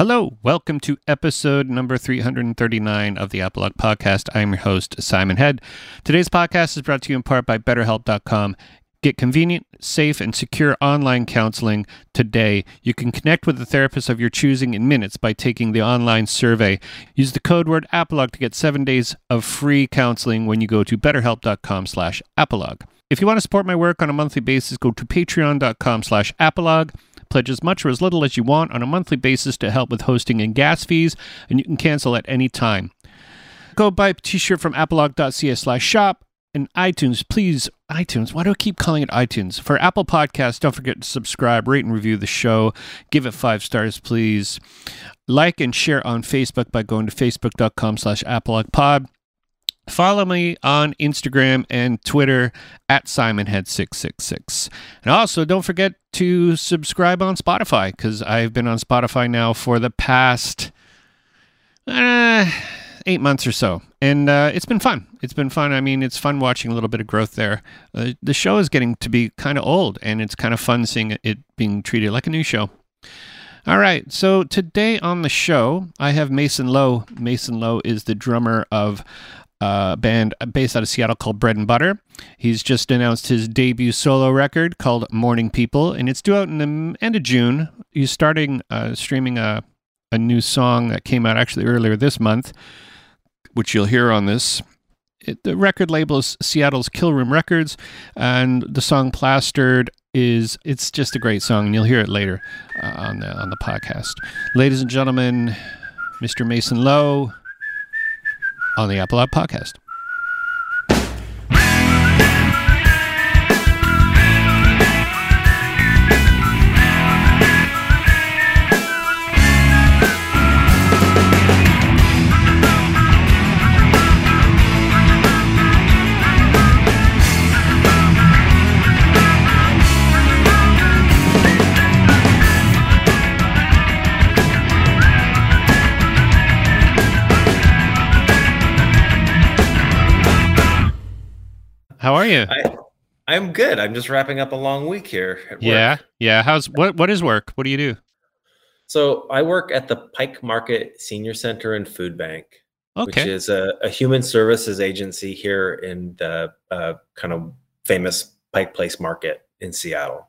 Hello, welcome to episode number 339 of the Apolog Podcast. I'm your host, Simon Head. Today's podcast is brought to you in part by BetterHelp.com. Get convenient, safe, and secure online counseling today. You can connect with a therapist of your choosing in minutes by taking the online survey. Use the code word Apolog to get seven days of free counseling when you go to betterhelp.com slash apolog. If you want to support my work on a monthly basis, go to patreon.com slash apolog. Pledge as much or as little as you want on a monthly basis to help with hosting and gas fees, and you can cancel at any time. Go buy a t-shirt from apolog.ca slash shop and iTunes, please. iTunes. Why do I keep calling it iTunes? For Apple Podcasts, don't forget to subscribe, rate, and review the show. Give it five stars, please. Like and share on Facebook by going to facebook.com slash apologpod. Follow me on Instagram and Twitter at SimonHead666. And also, don't forget to subscribe on Spotify because I've been on Spotify now for the past uh, eight months or so. And uh, it's been fun. It's been fun. I mean, it's fun watching a little bit of growth there. Uh, the show is getting to be kind of old, and it's kind of fun seeing it being treated like a new show. All right, so today on the show, I have Mason Lowe. Mason Lowe is the drummer of uh, band based out of Seattle called Bread and Butter. He's just announced his debut solo record called Morning People, and it's due out in the end of June. He's starting uh, streaming a, a new song that came out actually earlier this month, which you'll hear on this. It, the record label is Seattle's Killroom Records, and the song "Plastered" is it's just a great song, and you'll hear it later uh, on the on the podcast. Ladies and gentlemen, Mr. Mason Lowe on the Apolog Podcast. How are you? I, I'm good. I'm just wrapping up a long week here. Yeah, yeah. How's what? What is work? What do you do? So I work at the Pike Market Senior Center and Food Bank, okay. which is a, a, human services agency here in the uh, kind of famous Pike Place Market in Seattle.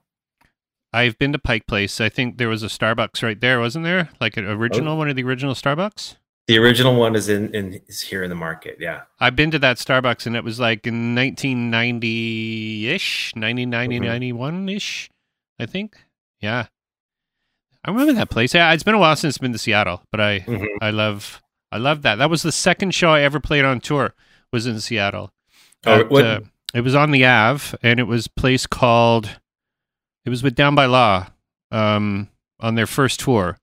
I've been to Pike Place. I think there was a Starbucks right there, wasn't there? Like an original, oh. one of the original Starbucks. The original one is in, in is here in the market. Yeah, I've been to that Starbucks and it was like in 1990 ish, 1990, mm-hmm. 91 ish, I think. Yeah, I remember that place. Yeah, it's been a while since I've been to Seattle, but I mm-hmm. I love I love that. That was the second show I ever played on tour. Was in Seattle. Oh, At, uh, it was on the Ave, and it was a place called. It was with Down by Law, um, on their first tour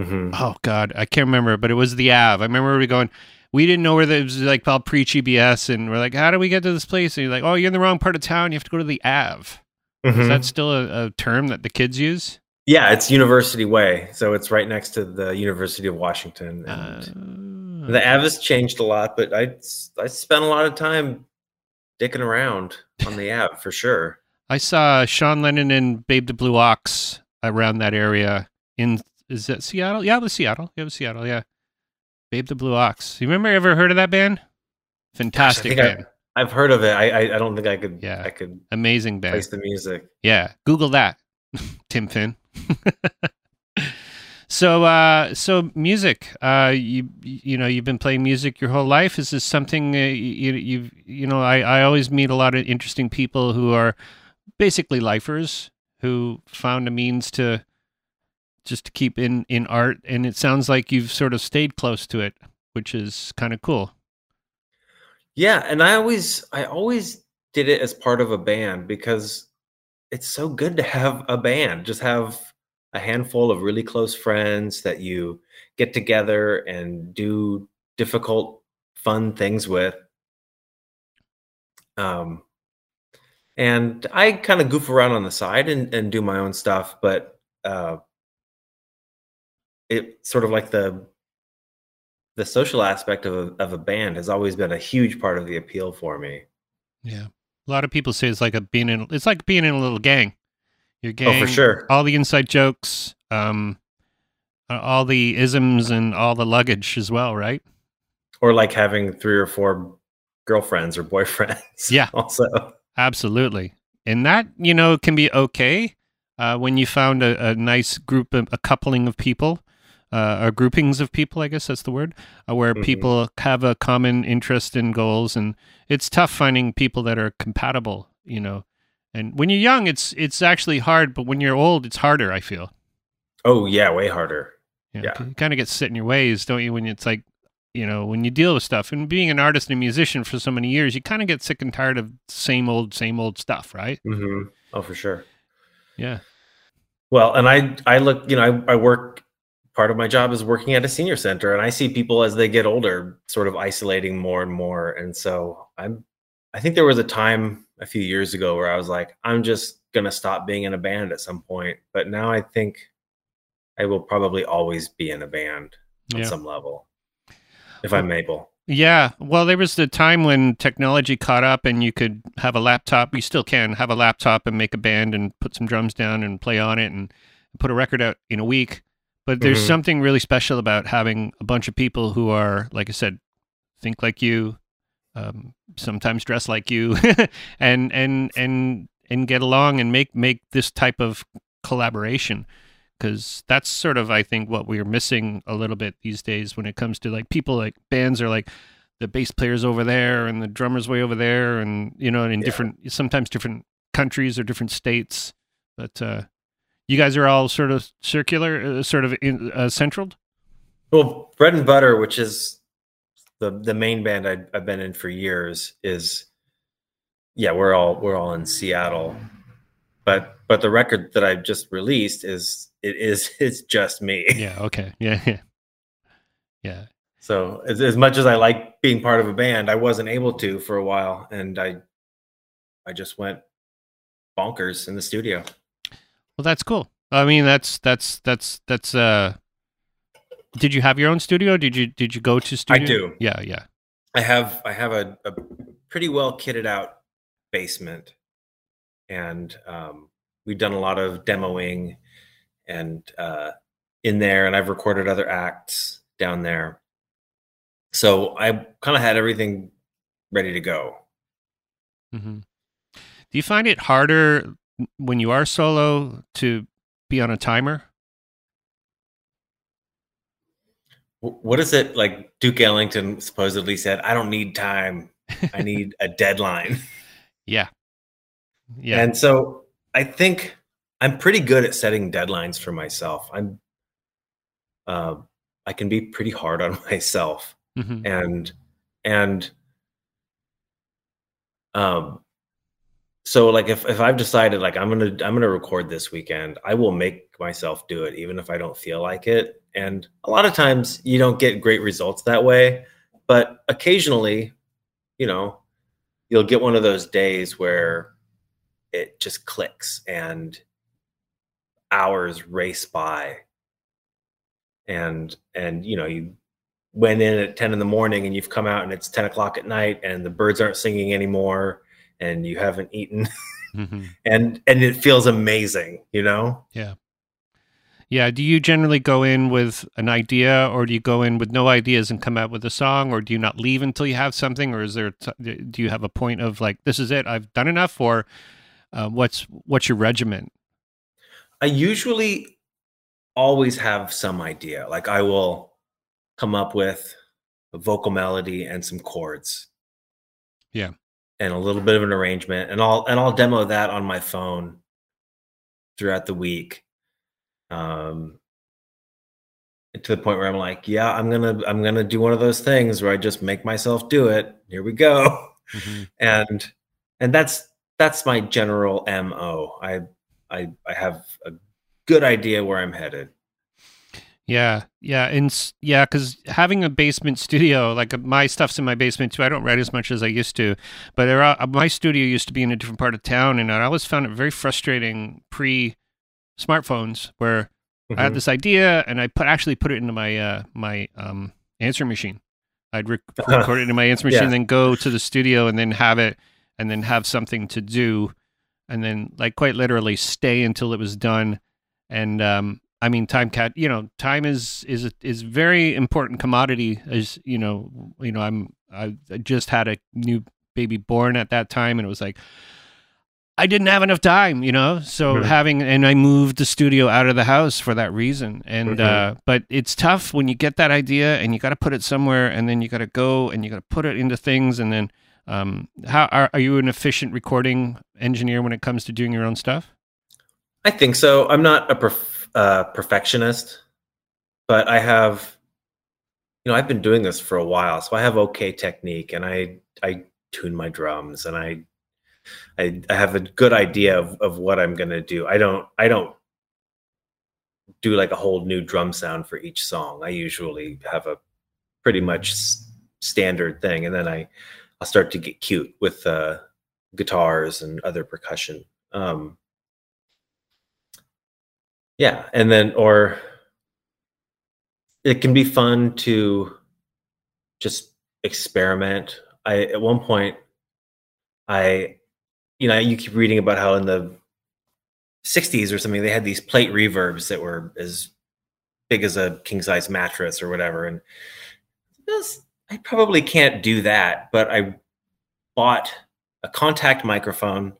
Mm-hmm. Oh God, I can't remember, but it was the Ave. I remember we going. We didn't know where the, it was like called Preach EBS, and we're like, "How do we get to this place?" And you're like, "Oh, you're in the wrong part of town. You have to go to the Ave." Mm-hmm. Is that still a, a, term that the kids use? Yeah, it's University Way, so it's right next to the University of Washington. And uh, the Ave has changed a lot, but I I spent a lot of time dicking around on the Ave for sure. I saw Sean Lennon and Babe the Blue Ox around that area in is that Seattle? Yeah, it was Seattle. Yeah, it was Seattle. Yeah. Babe the Blue Ox. You remember ever heard of that band? Fantastic Gosh, band. I, have heard of it. I, I, I don't think I could. Yeah, I could. Amazing band. Place the music. Yeah, Google that, Tim Finn. so, uh, so music. Uh, you you know you've been playing music your whole life. Is this something uh, you you you know? I I always meet a lot of interesting people who are basically lifers who found a means to just to keep in in art and it sounds like you've sort of stayed close to it which is kind of cool. Yeah and i always i always did it as part of a band because it's so good to have a band. Just have a handful of really close friends that you get together and do difficult fun things with. Um and i kind of goof around on the side and, and do my own stuff but uh it sort of like the the social aspect of a, of a band has always been a huge part of the appeal for me. Yeah, a lot of people say it's like a being in it's like being in a little gang. Your gang, oh, for sure. All the inside jokes. Um, all the isms and all the luggage as well, right? Or like having three or four girlfriends or boyfriends. Yeah. Also. Absolutely. And that, you know, can be okay uh, when you found a, a nice group, of, a coupling of people, uh, or groupings of people, I guess that's the word, uh, where Mhm. people have a common interest and goals. And it's tough finding people that are compatible, you know. And when you're young, it's it's actually hard, but when you're old, it's harder. I feel. Oh yeah, way harder. You, Yeah. you kind of get set in your ways, don't you? When it's like, you know, when you deal with stuff and being an artist and a musician for so many years, you kind of get sick and tired of same old, same old stuff, right? hmm Oh, for sure. Yeah. Well, and I I look, you know, I, I work part of my job is working at a senior center and I see people as they get older sort of isolating more and more. And so I'm I think there was a time a few years ago where I was like, I'm just gonna stop being in a band at some point. But now I think I will probably always be in a band on Yeah. some level. If I'm able. Yeah. Well, there was the time when technology caught up and you could have a laptop. You still can have a laptop and make a band and put some drums down and play on it and put a record out in a week. But there's Mhm. something really special about having a bunch of people who are, like I said, think like you, um, sometimes dress like you, and and and and get along and make make this type of collaboration because that's sort of I think what we're missing a little bit these days when it comes to like people like bands are like the bass players over there and the drummers way over there and you know in Yeah. different sometimes different countries or different states but uh you guys are all sort of circular uh, sort of in, uh, centraled? Well, bread and butter, which is the the main band I, I've been in for years, is yeah, we're all we're all in Seattle, but but the record that I've just released is it is it's just me. yeah okay. Yeah yeah. Yeah. So as, as much as I like being part of a band, I wasn't able to for a while, and I I just went bonkers in the studio. Well that's cool i mean that's that's that's that's uh did you have your own studio did you did you go to studio I do. yeah yeah I have I have a, a pretty well kitted out basement, and um, we've done a lot of demoing and uh, in there, and I've recorded other acts down there. So I kind of had everything ready to go. Mm-hmm. Do you find it harder when you are solo to be on a timer? What is it like? Duke Ellington supposedly said, "I don't need time; I need a deadline." Yeah. Yeah. And so I think I'm pretty good at setting deadlines for myself. I'm uh, I can be pretty hard on myself Mhm. and and um so like if, if I've decided like I'm gonna I'm gonna record this weekend, I will make myself do it even if I don't feel like it. And a lot of times you don't get great results that way, but occasionally, you know, you'll get one of those days where it just clicks and hours race by and and you know you went in at 10 in the morning and you've come out and it's 10 o'clock at night and the birds aren't singing anymore and you haven't eaten Mhm. and and it feels amazing you know Yeah. Yeah. Do you generally go in with an idea or do you go in with no ideas and come out with a song or do you not leave until you have something or is there, t- do you have a point of like, this is it, I've done enough or uh, what's, what's your regimen i usually always have some idea like i will come up with a vocal melody and some chords Yeah. And a little bit of an arrangement and i'll and i'll demo that on my phone throughout the week um to the point where i'm like yeah i'm gonna i'm gonna do one of those things where i just make myself do it. Here we go. Mhm. and and that's that's my general mo i i i have a good idea where i'm headed Yeah, yeah, and yeah, because having a basement studio, like uh, my stuff's in my basement too. I don't write as much as I used to, but there are, uh, my studio used to be in a different part of town, and I always found it very frustrating pre smartphones where I had Mhm. this idea and I put actually put it into my uh, my um, answer machine. I'd rec- record it in my answer machine, Yeah. then go to the studio and then have it, and then have something to do, and then like quite literally stay until it was done. And um, I mean, time cat. You know, time is is is very important commodity. As you know, you know, I'm I just had a new baby born at that time, and it was like I didn't have enough time, you know. So having and I moved the studio out of the house for that reason. And uh, but it's tough when you get that idea and you got to put it somewhere, and then you got to go and you got to put it into things, and then um, how are, are you an efficient recording engineer when it comes to doing your own stuff? I think so. I'm not a perf- uh, perfectionist, but I have, you know, I've been doing this for a while, so I have okay technique, and I I tune my drums, and I I, I have a good idea of, of what I'm gonna do. I don't I don't do like a whole new drum sound for each song. I usually have a pretty much standard thing, and then I I'll start to get cute with uh, guitars and other percussion. Um, yeah, and then or it can be fun to just experiment. I at one point I you know, you keep reading about how in the 60s or something they had these plate reverbs that were as big as a king size mattress or whatever and I probably can't do that, but I bought a contact microphone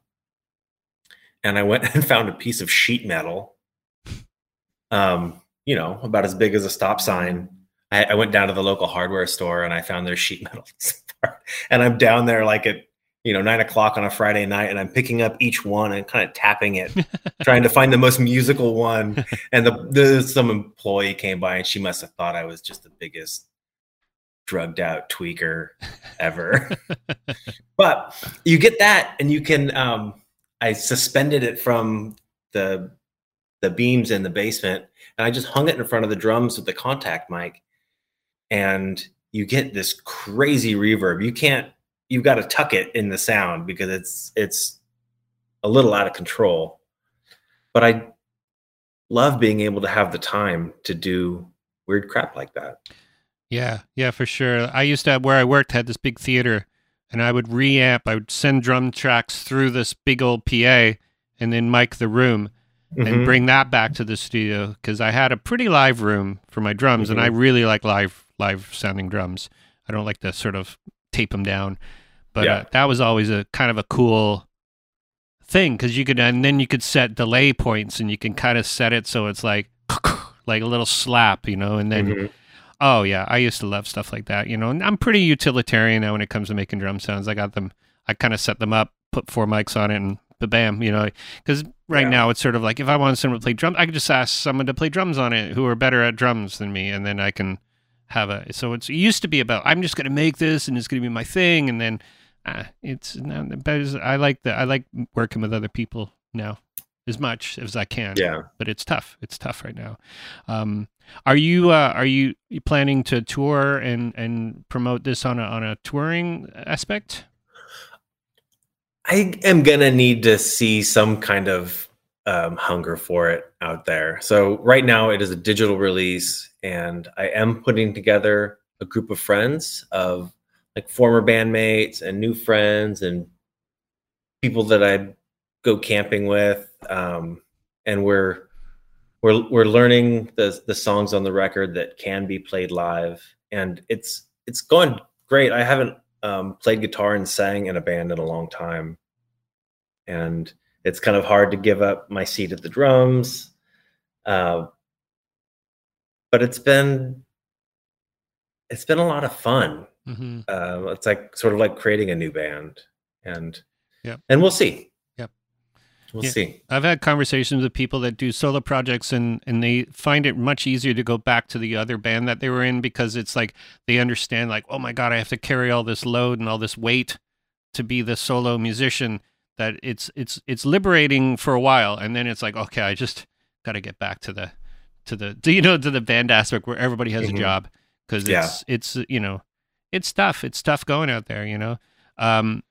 and I went and found a piece of sheet metal um, you know, about as big as a stop sign. I, I went down to the local hardware store and I found their sheet metal. and I'm down there like at you know nine o'clock on a Friday night, and I'm picking up each one and kind of tapping it, trying to find the most musical one. And the, the some employee came by and she must have thought I was just the biggest drugged out tweaker ever. but you get that, and you can. Um, I suspended it from the the beams in the basement and I just hung it in front of the drums with the contact mic and you get this crazy reverb. You can't you've got to tuck it in the sound because it's it's a little out of control. But I love being able to have the time to do weird crap like that. Yeah, yeah, for sure. I used to where I worked had this big theater, and I would reamp. I would send drum tracks through this big old PA, and then mic the room and Mhm. bring that back to the studio because I had a pretty live room for my drums, and I really like live live sounding drums. I don't like to sort of tape them down, but Yeah. uh, that was always a kind of a cool thing because you could and then you could set delay points and you can kind of set it so it's like like a little slap, you know, and then. Mhm. Oh yeah, I used to love stuff like that. You know, and I'm pretty utilitarian now when it comes to making drum sounds. I got them. I kind of set them up, put four mics on it, and bam, you know. Because right Yeah. now it's sort of like if I want someone to play drums, I could just ask someone to play drums on it who are better at drums than me, and then I can have a. So it's it used to be about I'm just going to make this and it's going to be my thing, and then uh, it's now. But I like the I like working with other people now as much as I can Yeah. but it's tough. It's tough right now. Um, are you uh, are you you planning to tour and and promote this on a on a touring aspect? I am gonna need to see some kind of um, hunger for it out there. So right now it is a digital release, and I am putting together a group of friends of like former bandmates and new friends and people that I'd go camping with, um, and we're we're we're learning the the songs on the record that can be played live, and it's it's going great. I haven't um, played guitar and sang in a band in a long time, and it's kind of hard to give up my seat at the drums. Uh, but it's been it's been a lot of fun. Mm-hmm. Uh, it's like sort of like creating a new band, and Yep. and we'll see. We'll Yeah. see. I've had conversations with people that do solo projects and and they find it much easier to go back to the other band that they were in because it's like they understand like oh my god I have to carry all this load and all this weight to be the solo musician that it's it's it's liberating for a while and then it's like okay I just got to get back to the to the do you know to the band aspect where everybody has Mhm. a job because Yeah. it's it's you know it's tough it's tough going out there you know um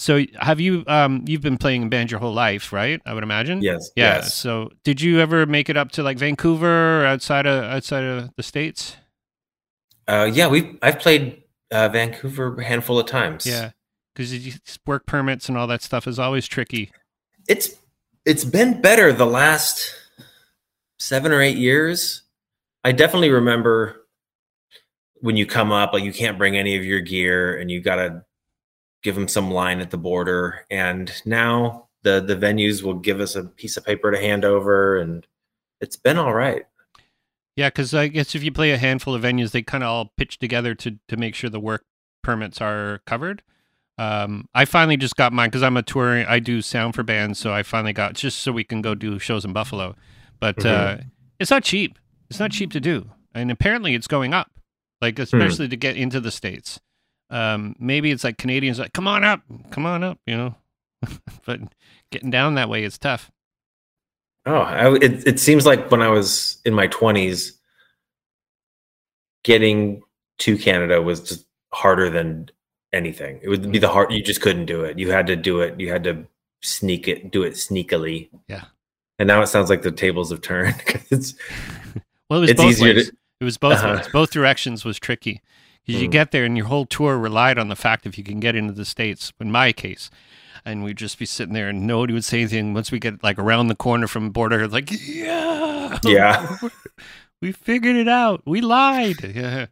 so have you um you've been playing in band your whole life right I would imagine Yes. yeah. Yes. So, did you ever make it up to like Vancouver or outside of outside of the states? Uh, yeah. We I've played uh, Vancouver a handful of times. Yeah, because work permits and all that stuff is always tricky. It's it's been better the last seven or eight years. I definitely remember when you come up, like you can't bring any of your gear and you got to give them some line at the border. And now the the venues will give us a piece of paper to hand over, and it's been all right. Yeah, because I guess if you play a handful of venues, they kind of all pitch together to to make sure the work permits are covered. Um, I finally just got mine because I'm a touring. I do sound for bands, so I finally got just so we can go do shows in Buffalo. But mm-hmm. uh, it's not cheap. It's not cheap to do, and apparently it's going up. Like hmm. especially mm. to get into the states. Um, maybe it's like Canadians like, come on up, come on up, you know. but getting down that way is tough. Oh, I, it it seems like when I was in my twenties, getting to Canada was just harder than anything. It would be the hard. You just couldn't do it. You had to do it. You had to sneak it, do it sneakily. Yeah. And now it sounds like the tables have turned. it's well, it was it's both ways. To, it was both uh-huh. ways. Both directions was tricky because you hmm. get there and your whole tour relied on the fact if you can get into the states. In my case, and we'd just be sitting there and nobody would say anything. Once we get like around the corner from the border, like yeah, yeah, we figured it out. We lied. Yeah.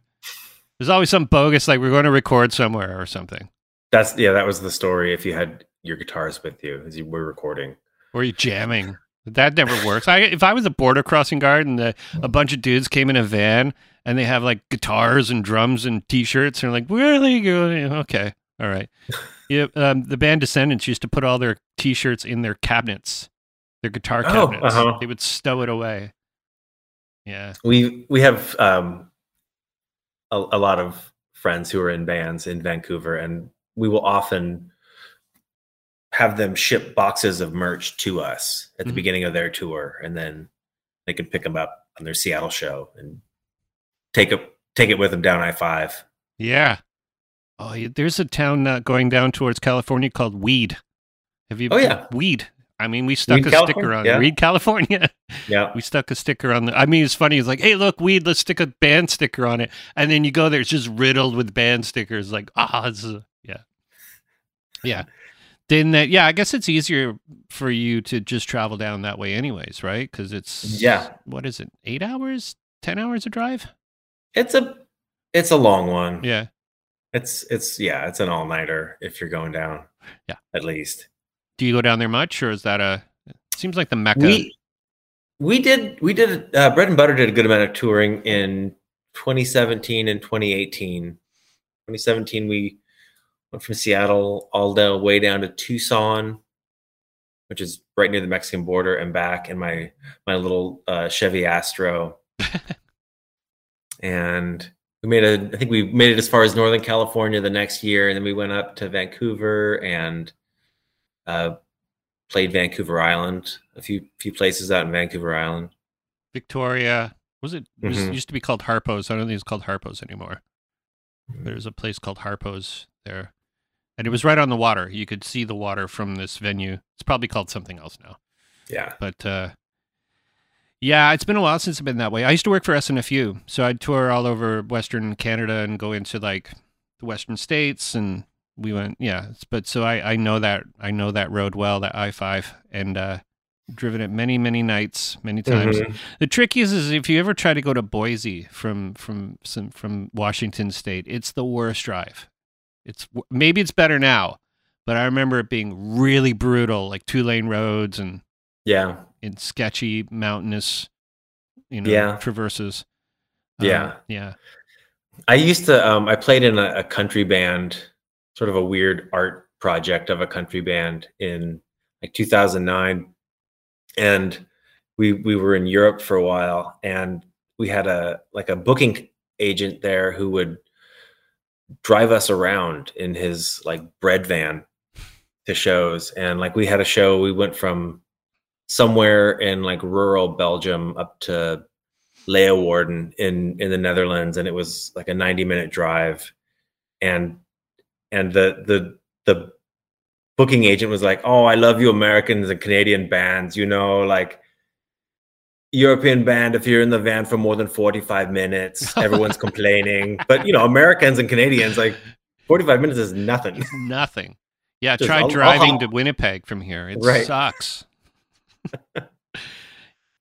There's always some bogus like we're going to record somewhere or something. That's yeah, that was the story. If you had your guitars with you as you were recording, or you jamming. That never works. I if I was a border crossing guard and the, a bunch of dudes came in a van and they have like guitars and drums and t-shirts and like where are they going? Okay, all right. yeah, um, the band Descendents used to put all their t-shirts in their cabinets, their guitar oh, cabinets. Oh, uh-huh. They would stow it away. Yeah, we we have um, a, a lot of friends who are in bands in Vancouver, and we will often have them ship boxes of merch to us at the mm-hmm. beginning of their tour, and then they can pick them up on their Seattle show and take it take it with them down I five. Yeah. Oh, there's a town uh, going down towards California called Weed. Have you? Oh yeah, Weed. I mean, we stuck Weed, a California? sticker on yeah. Weed, California. Yeah, we stuck a sticker on the. I mean, it's funny. It's like, hey, look, Weed. Let's stick a band sticker on it, and then you go there, it's just riddled with band stickers. Like, ah, oh, yeah, yeah. Then that, yeah, I guess it's easier for you to just travel down that way, anyways, right? Because it's yeah. What is it? Eight hours, ten hours of drive? It's a it's a long one. Yeah. It's it's yeah, it's an all nighter if you're going down. Yeah. At least. Do you go down there much or is that a seems like the mecca? We, we did we did uh, bread and butter did a good amount of touring in 2017 and 2018. 2017 we went from Seattle all the way down to Tucson, which is right near the Mexican border, and back in my my little uh, Chevy Astro. and we made a i think we made it as far as northern california the next year and then we went up to vancouver and uh, played vancouver island a few few places out in vancouver island. Victoria was it, it was, mm-hmm. used to be called harpo's? I don't think it's called harpo's anymore. Mm-hmm. there's a place called harpo's there. And it was right on the water. You could see the water from this venue. It's probably called something else now. Yeah. But uh yeah, it's been a while since I've been that way. I used to work for SNFU, so I'd tour all over Western Canada and go into like the Western states, and we went. Yeah, but so I I know that I know that road well, that I five, and uh, driven it many many nights, many times. Mm-hmm. The trick is, is if you ever try to go to Boise from from some from Washington State, it's the worst drive. It's maybe it's better now, but I remember it being really brutal, like two lane roads and yeah in sketchy mountainous you know yeah. traverses. Yeah um, yeah. i used to um i played in a, a, country band sort of a weird art project of a country band in like 2009 and we we were in europe for a while and we had a like a booking agent there who would drive us around in his like bread van to shows. And like we had a show we went from somewhere in like rural Belgium up to Leeuwarden in in the Netherlands, and it was like a ninety minute drive, and and the the the booking agent was like, "Oh, I love you, Americans and Canadian bands. You know, like." European band, if you're in the van for more than 45 minutes, everyone's complaining. But you know, Americans and Canadians, like 45 minutes is nothing. nothing. Yeah, Just, try I'll, driving I'll, to Winnipeg from here. It right. sucks.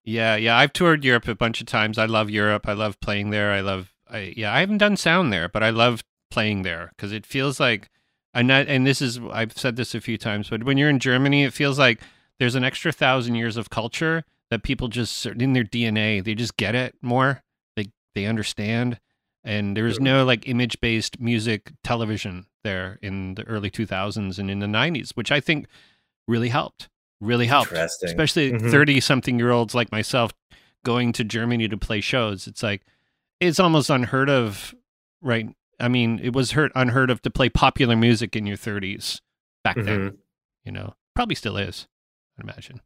Yeah, yeah. I've toured Europe a bunch of times. I love Europe. I love playing there. I love. I yeah. I haven't done sound there, but I love playing there because it feels like. I'm not, and this is I've said this a few times, but when you're in Germany, it feels like there's an extra thousand years of culture that people just in their DNA. They just get it more. They they understand, and there was no like image based music television there in the early 2000s and in the 90s, which I think really helped really helped, especially 30 mm-hmm. something year olds like myself going to Germany to play shows. It's like, it's almost unheard of, right? I mean, it was hurt, unheard of to play popular music in your 30s back mm-hmm. then, you know, probably still is, I imagine.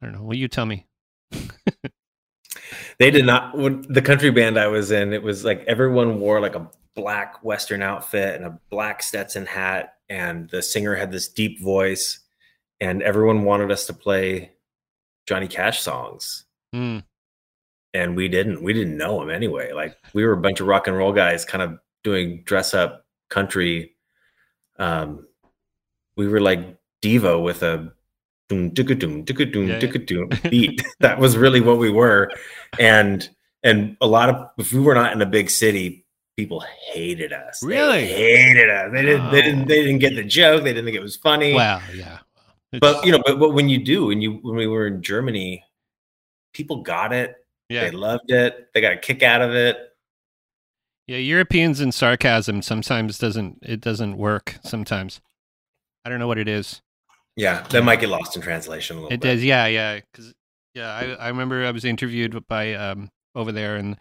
I don't know. Will you tell me? they did not, the country band I was in, it was like everyone wore like a black Western outfit and a black Stetson hat. And the singer had this deep voice and everyone wanted us to play Johnny Cash songs. Mm. And we didn't. We didn't know him anyway. Like we were a bunch of rock and roll guys kind of doing dress up country. Um, we were like Devo with a doom dicka doom dicka doom dicka doom beat. that was really what we were. And and a lot of if we were not in a big city, people hated us. Really they hated us. They didn't. Oh. They didn't. They didn't get the joke. They didn't think it was funny. Well, yeah but you know, but, but when you do, and you when we were in Germany, people got it. Yeah. They loved it. They got a kick out of it. Yeah, Europeans and sarcasm sometimes doesn't it doesn't work sometimes. I don't know what it is. Yeah, that might get lost in translation a little it bit. does, yeah, yeah. Cause yeah, I, I remember I was interviewed by um over there and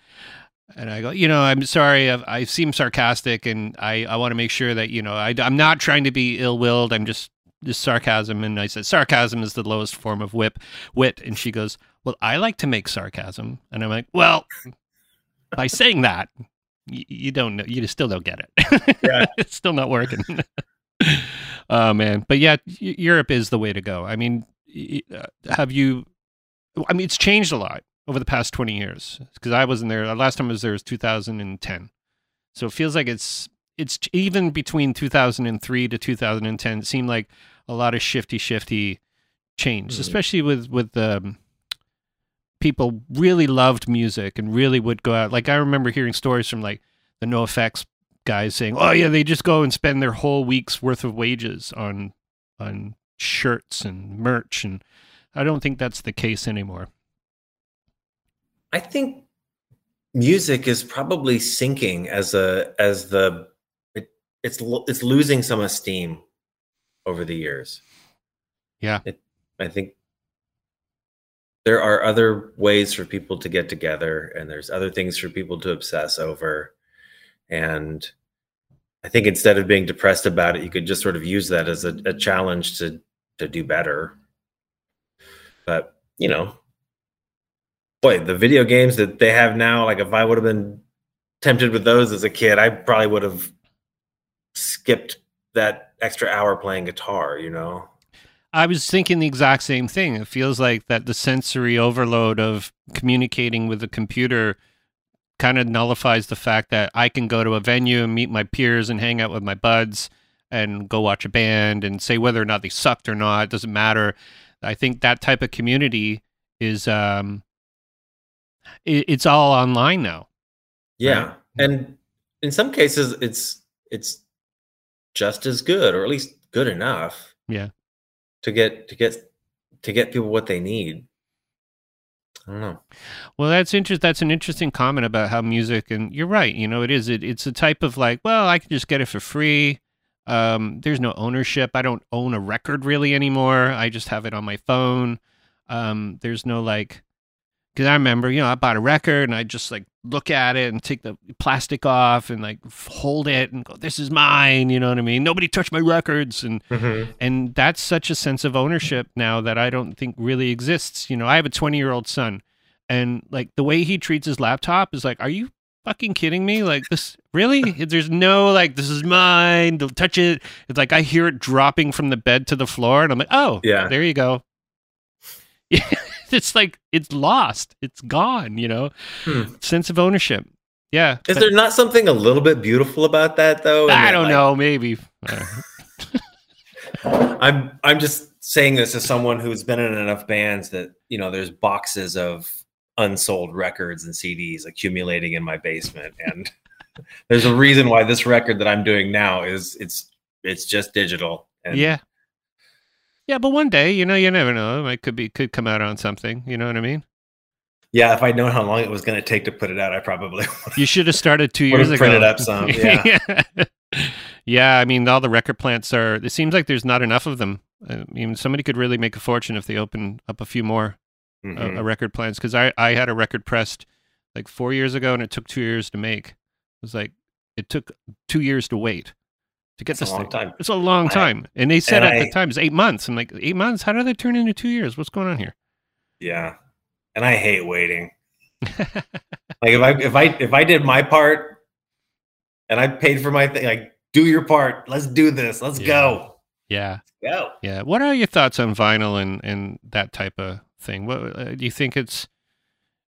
and I go, you know, I'm sorry, I've, i seem sarcastic, and I, I want to make sure that you know I, I'm not trying to be ill willed. I'm just sarcasm and i said sarcasm is the lowest form of whip wit. And she goes well i like to make sarcasm. And i'm like well by saying that you, you don't know you still don't get it. Yeah. it's still not working. Oh man. But yeah europe is the way to go. I mean uh, have you i mean it's changed a lot over the past 20 years because i wasn't there the last time i was there was 2010 so it feels like it's it's even between 2003 to 2010 it seemed like a lot of shifty shifty change, mm-hmm. especially with with um, people really loved music and really would go out. Like I remember hearing stories from like the NOFX guys saying, "Oh yeah, they just go and spend their whole week's worth of wages on on shirts and merch," and I don't think that's the case anymore. I think music is probably sinking as a as the it, it's it's losing some esteem over the years. Yeah. It, I think there are other ways for people to get together and there's other things for people to obsess over. And I think instead of being depressed about it, you could just sort of use that as a, a challenge to to do better. But, you know, boy, the video games that they have now, like if I would have been tempted with those as a kid, I probably would have skipped that extra hour playing guitar, you know? I was thinking the exact same thing. It feels like that the sensory overload of communicating with the computer kind of nullifies the fact that I can go to a venue and meet my peers and hang out with my buds and go watch a band and say whether or not they sucked or not. It doesn't matter. I think that type of community is um it, it's all online now. Yeah. Right? And in some cases it's it's just as good or at least good enough yeah. to get to get to get people what they need. I don't know. Well that's interest that's an interesting comment about how music and you're right you know it is it, it's a type of like well i can just get it for free. Um there's no ownership. I don't own a record really anymore. I just have it on my phone. Um there's no like because I remember, you know, I bought a record and I just like look at it and take the plastic off and like hold it and go, "This is mine." You know what I mean? Nobody touched my records, and mm-hmm. and that's such a sense of ownership now that I don't think really exists. You know, I have a twenty year old son, and like the way he treats his laptop is like, "Are you fucking kidding me? Like this really? There's no like this is mine. Don't touch it." It's like I hear it dropping from the bed to the floor, and I'm like, "Oh, yeah, there you go." It's like it's lost. It's gone. You know, hmm. sense of ownership. Yeah. Is but, there not something a little bit beautiful about that though? I don't like, know. Maybe. I'm I'm just saying this as someone who's been in enough bands that you know there's boxes of unsold records and CDs accumulating in my basement, and there's a reason why this record that I'm doing now is it's it's just digital. And yeah. Yeah, but one day, you know, you never know. It could be could come out on something. You know what I mean? Yeah, if I'd known how long it was going to take to put it out, I probably You should have started two years ago. printed up some. Yeah. yeah. Yeah, I mean, all the record plants are. It seems like there's not enough of them. I mean, somebody could really make a fortune if they open up a few more uh, Mhm. uh, record plants. Because I I had a record pressed like four years ago, and it took two years to make. It was like it took two years to wait to get It's a this long thing. time. It's a long I- time, and they said and at I- the time it's eight months. I'm like, eight months? How did that turn into two years? What's going on here? Yeah, and I hate waiting. Like if I if I if I did my part and I paid for my thing, like do your part. Let's do this. Let's Yeah. go. yeah, Go. yeah. What are your thoughts on vinyl and and that type of thing? What uh, do you think it's?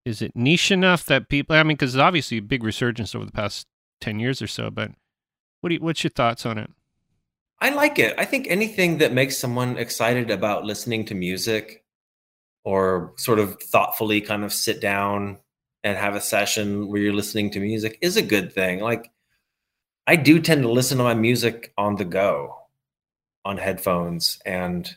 Is it niche enough that people? I mean, because obviously a big resurgence over the past ten years or so. But what do you, what's your thoughts on it? I like it. I think anything that makes someone excited about listening to music or sort of thoughtfully kind of sit down and have a session where you're listening to music is a good thing. Like I do tend to listen to my music on the go on headphones and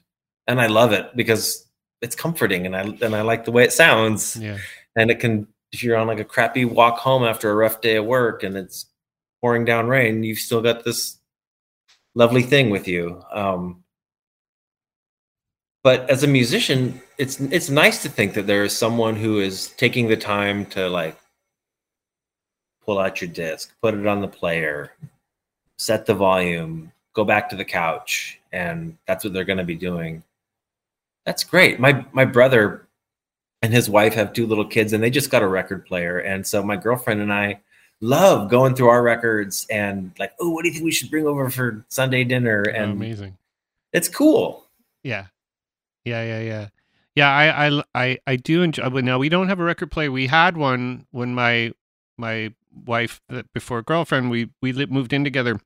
and I love it because it's comforting and I and I like the way it sounds Yeah, and it can if you're on like a crappy walk home after a rough day at work and it's pouring down rain you've still got this lovely thing with you. Um but as a musician it's it's nice to think that there is someone who is taking the time to like pull out your disc put it on the player set the volume go back to the couch and that's what they're going to be doing. That's great. My my brother and his wife have two little kids and they just got a record player and so my girlfriend and i love going through our records and like oh what do you think we should bring over for sunday dinner Oh, and amazing. it's cool Yeah, yeah, yeah, yeah, yeah. I, I, I, I do enjoy. But now we don't have a record player. We had one when my my wife, uh, before girlfriend, we we moved in together.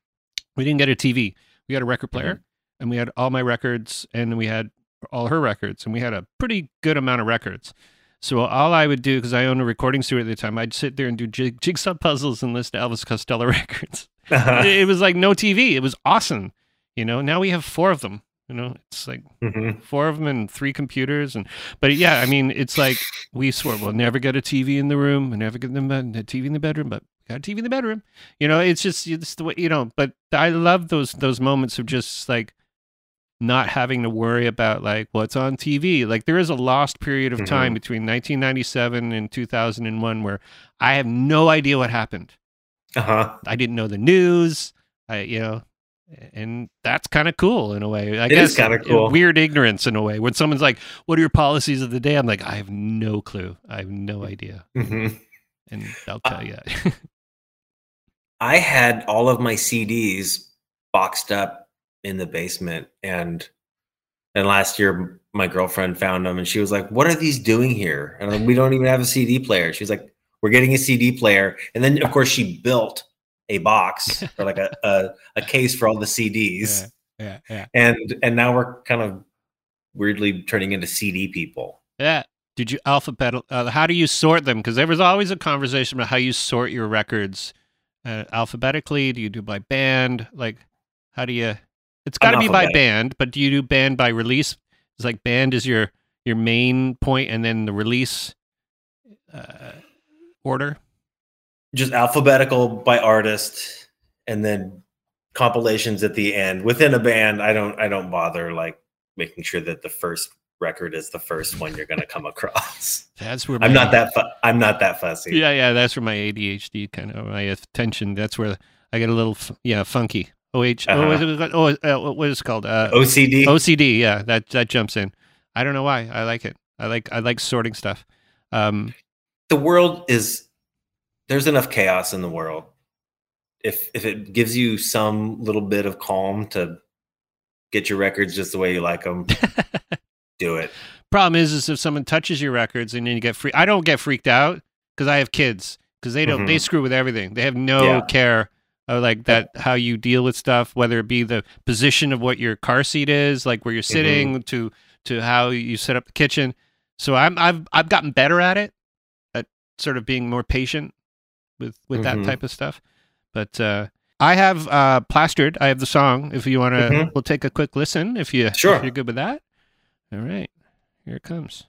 We didn't get a TV. We had a record player, and we had all my records, and we had all her records, and we had a pretty good amount of records. So all I would do, because I owned a recording studio at the time, I'd sit there and do jig- jigsaw puzzles and listen to Elvis Costello records. it, it was like no TV. It was awesome. You know, now we have four of them. You know, it's like Mhm. four of them and three computers and but yeah i mean it's like we swore we'll never get a tv in the room and never get them a tv in the bedroom but we got a tv in the bedroom you know it's just it's the way you know but i love those those moments of just like not having to worry about like what's on tv like there is a lost period of time Mhm. between 1997 and 2001 where i have no idea what happened uh-huh i didn't know the news i you know and that's kind of cool in a way. I It guess is kinda uh, cool. Weird ignorance in a way. When someone's like, "What are your policies of the day?" I'm like, "I have no clue. I have no idea." Mhm. And I'll Uh, tell you. I had all of my CDs boxed up in the basement and and last year my girlfriend found them and she was like, "What are these doing here?" And like, we don't even have a CD player. she's like, "We're getting a CD player." And then of course she built a box or like a a, a case for all the CDs. yeah, yeah, And and now we're kind of weirdly turning into CD people. yeah. Did you alphabet? Uh, how do you sort them? Because there was always a conversation about how you sort your records uh, alphabetically. Do you do by band? Like, how do you? It's got to be by band, but do you do band by release? It's like band is your your main point, and then the release uh, order. just alphabetical by artist and then compilations at the end within a band i don't i don't bother like making sure that the first record is the first one you're going to come across That's where i'm not that fu- i'm not that fussy Yeah, yeah, that's where my ADHD kind of my attention. That's where I get a little f- yeah funky. Oh, Uh-huh. is it, oh, uh, what is it called? Uh, ocd OCD. Yeah, that that jumps in. I don't know why. I like it. I like I like sorting stuff. Um, the world is there's enough chaos in the world if if it gives you some little bit of calm to get your records just the way you like them do it problem is, is if someone touches your records and then you get free. I don't get freaked out because I have kids because they don't they Mhm. screw with everything. They have no Yeah. care like that, how you deal with stuff, whether it be the position of what your car seat is, like where you're sitting, to to how you set up the kitchen. So I'm I've I've gotten better at it, at sort of being more patient with with Mhm. that type of stuff. But uh, I have uh, plastered. I have the song. If you want to, Mhm. we'll take a quick listen. If you Sure. if you're good with that. All right, here it comes.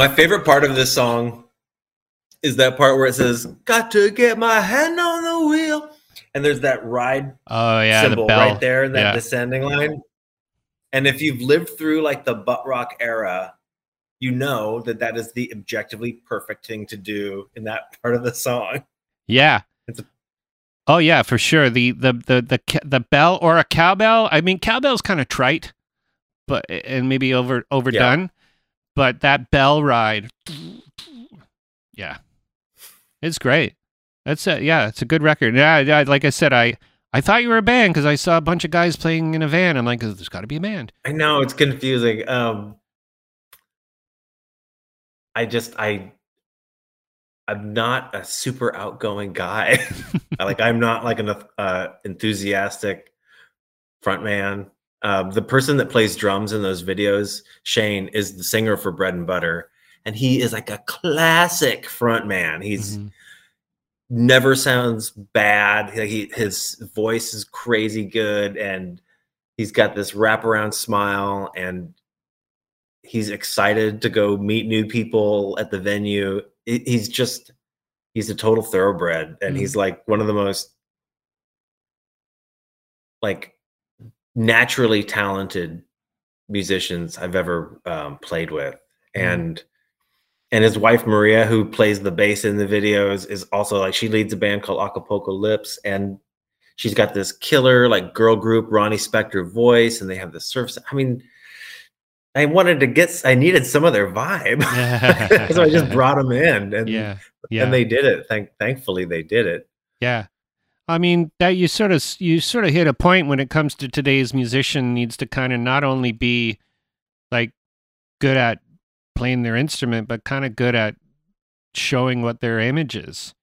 My favorite part of this song is that part where it says, Got to get my hand on the wheel. And there's that ride Oh yeah, cymbal the bell right there in that Yeah. descending line. And if you've lived through like the butt rock era, you know that that is the objectively perfect thing to do in that part of the song. Yeah. It's a- oh yeah, for sure. The the the the the bell or a cowbell. I mean, cowbell's kind of trite, but and maybe over overdone. But that bell ride, yeah, it's great. That's a, yeah, it's a good record. Yeah. Like I said, I I thought you were a band because I saw a bunch of guys playing in a van. I'm like, there's got to be a band. I know it's confusing. Um I just I I'm not a super outgoing guy. like I'm not like an uh, enthusiastic front Um, the person that plays drums in those videos, Shane, is the singer for Bread and Butter, and he is like a classic front man. He's Mhm. never sounds bad. Like he, his voice is crazy good, and he's got this wraparound smile, and he's excited to go meet new people at the venue. He- He's just he's a total thoroughbred, and he's like one of the most like naturally talented musicians I've ever um, played with, and and his wife Maria, who plays the bass in the videos, is also like she leads a band called Acapulco Lips, and she's got this killer like girl group Ronnie Spector voice, and they have this surf. I mean, I wanted to get I needed some of their vibe. so I just brought them in and yeah, yeah, and they did it. Thank thankfully they did it. yeah. I mean that you sort of you sort of hit a point when it comes to today's musician needs to kind of not only be like good at playing their instrument, but kind of good at showing what their image is,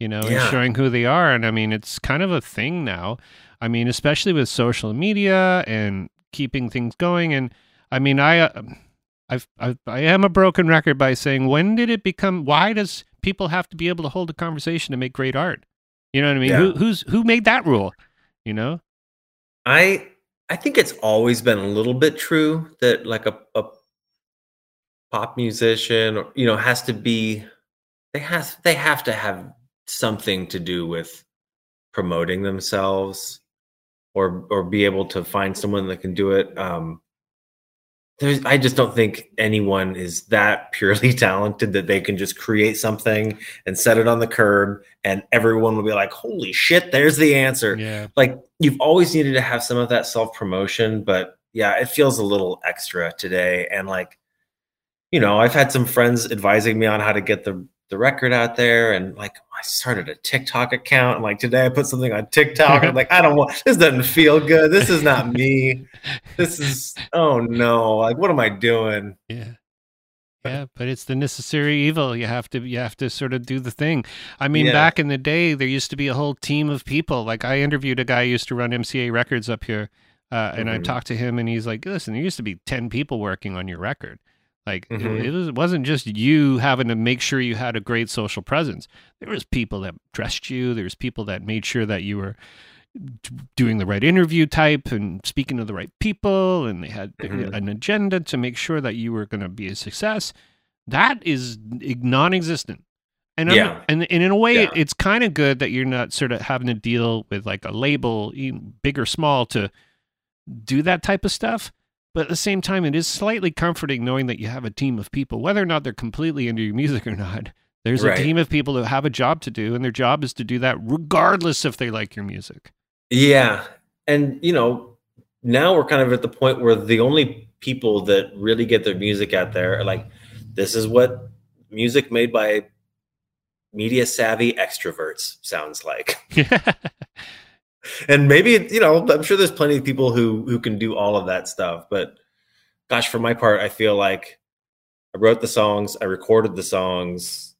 you know, Yeah. and showing who they are. And I mean, it's kind of a thing now. I mean, especially with social media and keeping things going. And I mean, I, uh, I've, I've, I am a broken record by saying, when did it become? Why does people have to be able to hold a conversation to make great art? You know what I mean? Yeah. Who, who's who made that rule? You know? I I think it's always been a little bit true that like a, a pop musician or you know has to be they has they have to have something to do with promoting themselves or or be able to find someone that can do it um there's i just don't think anyone is that purely talented that they can just create something and set it on the curb and everyone will be like holy shit there's the answer Yeah. like you've always needed to have some of that self promotion, but yeah, it feels a little extra today. And like, you know, I've had some friends advising me on how to get the the record out there, and like I started a TikTok account. And like today, I put something on TikTok. I'm like, I don't want this. Doesn't feel good. This is not me. This is oh no. Like, what am I doing? Yeah. Yeah, but it's the necessary evil. You have to you have to sort of do the thing. I mean, Yeah. back in the day there used to be a whole team of people. Like I interviewed a guy who used to run MCA Records up here. Uh, and I Mhm. talked to him and he's like, "Listen, there used to be 10 people working on your record. Like it- Mhm. it, was, it wasn't just you having to make sure you had a great social presence. There was people that dressed you, there was people that made sure that you were doing the right interview type and speaking to the right people and they had Mhm. an agenda to make sure that you were going to be a success that is non-existent and Yeah. and, and in a way Yeah. it's kind of good that you're not sort of having to deal with like a label big or small to do that type of stuff but at the same time it is slightly comforting knowing that you have a team of people whether or not they're completely into your music or not there's Right. a team of people that have a job to do and their job is to do that regardless if they like your music Yeah. And, you know, now we're kind of at the point where the only people that really get their music out there are like, this is what music made by media savvy extroverts sounds like. And maybe, you know, I'm sure there's plenty of people who who can do all of that stuff, but gosh, for my part, I feel like I wrote the songs, I recorded the songs,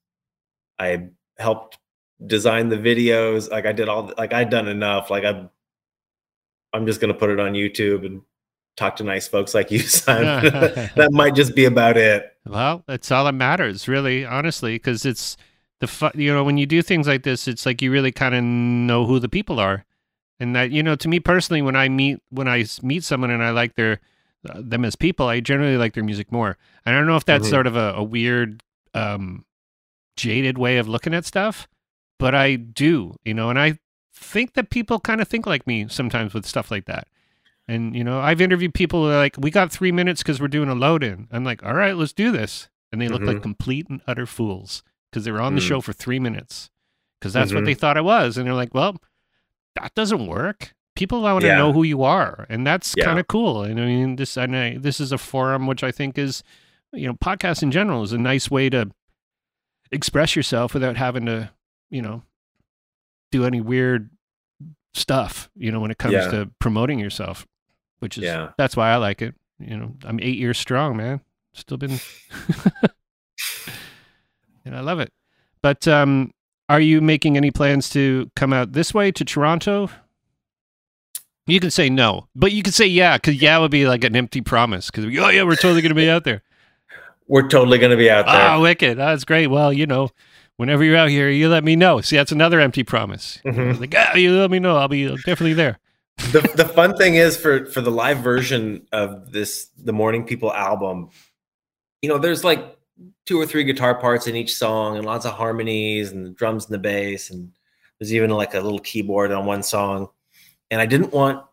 I helped design the videos, like I did all like I'd done enough. Like I'm I'm just gonna put it on YouTube and talk to nice folks like you, Simon. that might just be about it. Well, that's all that matters, really, honestly, because it's the fu- you know when you do things like this, it's like you really kind of know who the people are, and that you know to me personally, when I meet when i meet someone and I like their uh, them as people, I generally like their music more. And I don't know if that's Mhm. sort of a, a weird, um, jaded way of looking at stuff, but I do, you know, and I think that people kind of think like me sometimes with stuff like that. And you know, I've interviewed people who are like, "We got three minutes because we're doing a load in." I'm like, "All right, let's do this," and they look like Mhm. complete and utter fools because they were on the Mm. show for three minutes because that's what Mhm. they thought it was, and they're like, "Well, that doesn't work." People want to Yeah. know who you are, and that's Yeah. kind of cool. And I mean, this and I, this is a forum which I think is, you know, podcasts in general is a nice way to express yourself without having to, you know, do any weird stuff. You know, when it comes Yeah. to promoting yourself, which is that's why I like it. You know, I'm eight years strong, man. Still been, and I love it. But um, are you making any plans to come out this way to Toronto? You can say no, but you can say yeah, because yeah would be like an empty promise. Because oh yeah, we're totally going to be out there. We're totally gonna be out there. Ah, wicked. That's great. Well, you know, whenever you're out here, you let me know. See, that's another empty promise. Mhm. Like, ah, you let me know. I'll be definitely there. the the fun thing is for for the live version of this the morning people album you know there's like two or three guitar parts in each song and lots of harmonies and the drums and the bass. And there's even like a little keyboard on one song. And i didn't want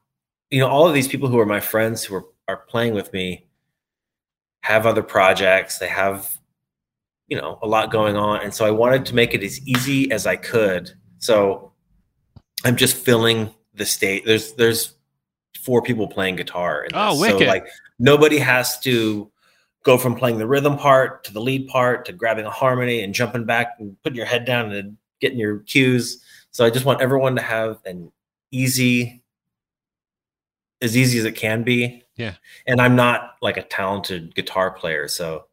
you know all of these people who are my friends who are, are playing with me have other projects. They have you know a lot going on. And so i wanted to make it as easy as i could. So i'm just filling the state. There's there's four people playing guitar this. Oh, so wicked. like nobody has to go from playing the rhythm part to the lead part to grabbing a harmony and jumping back and putting your head down and getting your cues. So I just want everyone to have an easy, as easy as it can be. Yeah. And I'm not like a talented guitar player, so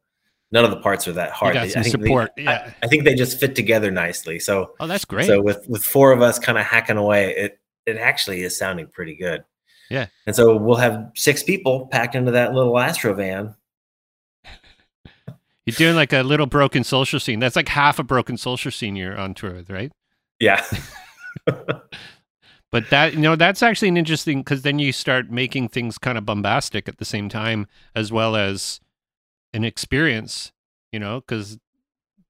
none of the parts are that hard. got They- some I think they- support. I- yeah. I think they just fit together nicely. So Oh, that's great. so with with four of us kind of hacking away, it it actually is sounding pretty good. Yeah. And so we'll have six people packed into that little Astro van. You're doing like a little broken social scene. That's like half a broken social scene you're on tour with, right? Yeah. But that you know that's actually an interesting because then you start making things kind of bombastic at the same time as well as an experience, you know, because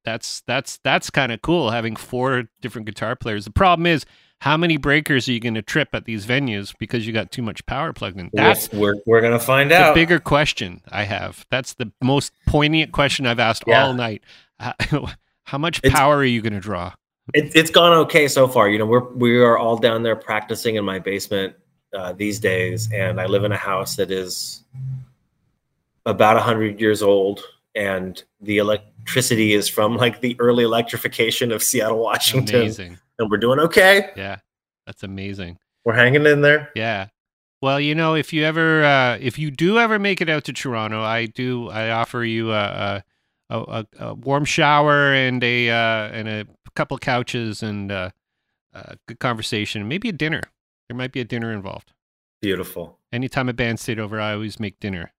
that's that's that's kind of cool having four different guitar players. The problem is how many breakers are you going to trip at these venues because you got too much power plugged in? That's we're we're gonna find the out. bigger question I have. That's the most poignant question I've asked Yeah. all night. How, how much It's- power are you going to draw? It, it's gone okay so far. You know, we're we are all down there practicing in my basement uh, these days, and I live in a house that is about hundred years old, and the electricity is from like the early electrification of Seattle, Washington, Amazing. And we're doing okay. Yeah, that's amazing. We're hanging in there. Yeah. Well, you know, if you ever, uh, if you do ever make it out to Toronto, I do. I offer you a a, a, a warm shower and a uh, and a couple couches and uh, a good conversation, maybe a dinner. There might be a dinner involved. Beautiful. Anytime a band stayed over, I always make dinner.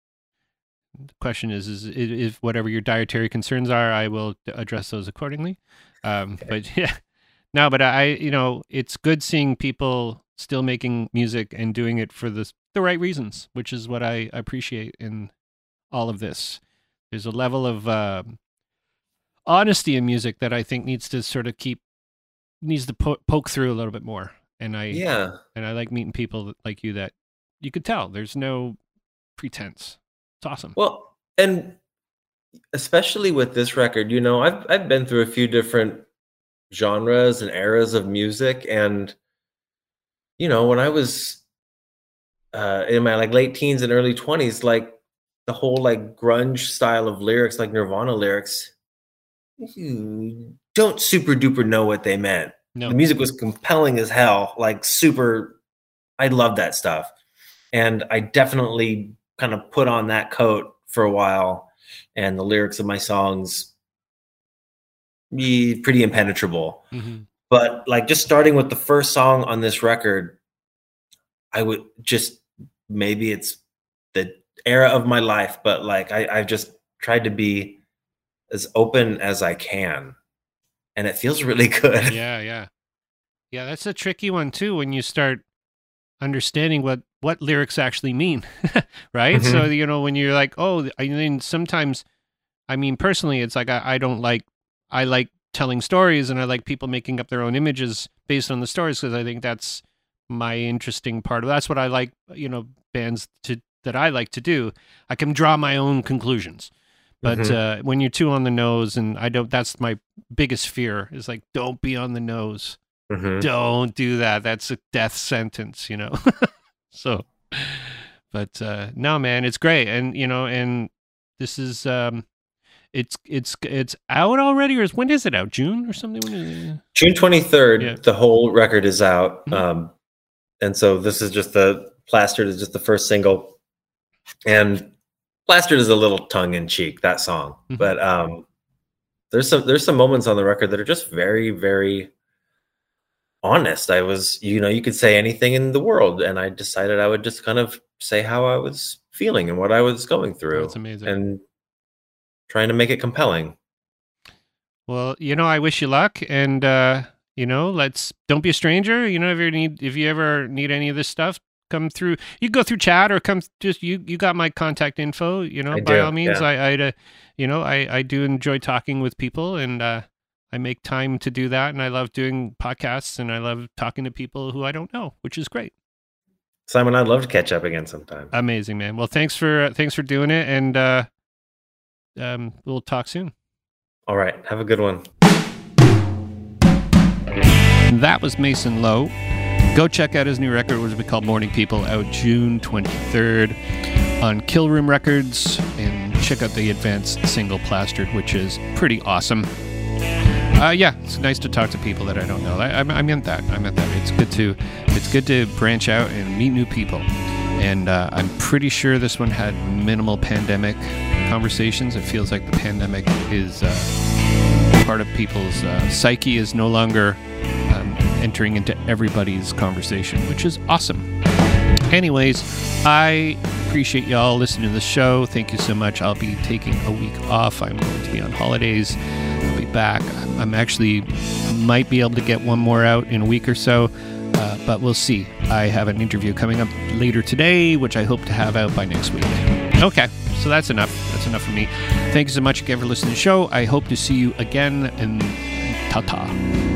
The question is, is if whatever your dietary concerns are, I will address those accordingly. Um, But yeah, no, but I, you know, it's good seeing people still making music and doing it for the the right reasons, which is what I appreciate in all of this. There's a level of um honesty in music that I think needs to sort of keep needs to po- poke through a little bit more. And I Yeah. and I like meeting people like you that you could tell there's no pretense. It's awesome. Well, and especially with this record, you know, I've I've been through a few different genres and eras of music, and you know, when I was uh, in my like late teens and early twenties, like the whole like grunge style of lyrics, like Nirvana lyrics, you don't super duper know what they meant. No, the music was compelling as hell like super i love that stuff. And i definitely kind of put on that coat for a while and the lyrics of my songs pretty impenetrable Mhm. but like just starting with the first song on this record i would just maybe it's the era of my life but like i i've just tried to be as open as i can and it feels really good yeah, yeah, yeah. That's a tricky one too when you start understanding what what lyrics actually mean, right? So you know when you're like, oh, I mean, sometimes, I mean, personally, it's like I, I don't like I like telling stories and I like people making up their own images based on the stories because I think that's my interesting part of that's what I like, you know, bands to that I like to do. I can draw my own conclusions. But Mhm. uh, when you're too on the nose, and I don't, that's my biggest fear is like, don't be on the nose. Mhm. Don't do that. That's a death sentence, you know? so, but uh, no, man, it's great. And, you know, and this is, um, it's, it's, it's out already, or is, when is it out? June or something? When is it? June 23rd, Yeah. the whole record is out. Mhm. Um, and so this is just the Plastered is just the first single. And Plastered is a little tongue in cheek, that song. Mhm. But um, there's some there's some moments on the record that are just very, very honest. I was, you know, you could say anything in the world, and I decided I would just kind of say how I was feeling and what I was going through. That's amazing. And trying to make it compelling. Well, you know, I wish you luck, and uh, you know, let's don't be a stranger. You know, if you need if you ever need any of this stuff, come through. You can go through chat or come just you. You got my contact info. You know, I by do, all means, yeah. I I uh, you know I I do enjoy talking with people, and uh, I make time to do that, and I love doing podcasts, and I love talking to people who I don't know, which is great. Simon, I'd love to catch up again sometime. Amazing, man. Well, thanks for thanks for doing it, and uh, um, we'll talk soon. All right. Have a good one. That was Mason Lowe. Go check out his new record, which we call Morning People, out June 23rd. on Killroom Records and check out the advanced single Plastered, which is pretty awesome. Uh, yeah, it's nice to talk to people that I don't know. I, I, I meant that. I meant that. It's good to it's good to branch out and meet new people. And uh, I'm pretty sure this one had minimal pandemic conversations. It feels like the pandemic is uh, part of people's uh, psyche is no longer um, entering into everybody's conversation, which is awesome. Anyways, I appreciate y'all listening to the show. Thank you so much. I'll be taking a week off. I'm going to be on holidays. I'll be back. I'm, actually might be able to get one more out in a week or so, uh, but we'll see. I have an interview coming up later today, which I hope to have out by next week. Okay, so that's enough. Enough for me. Thank you so much again for listening to the show. I hope to see you again, and ta ta.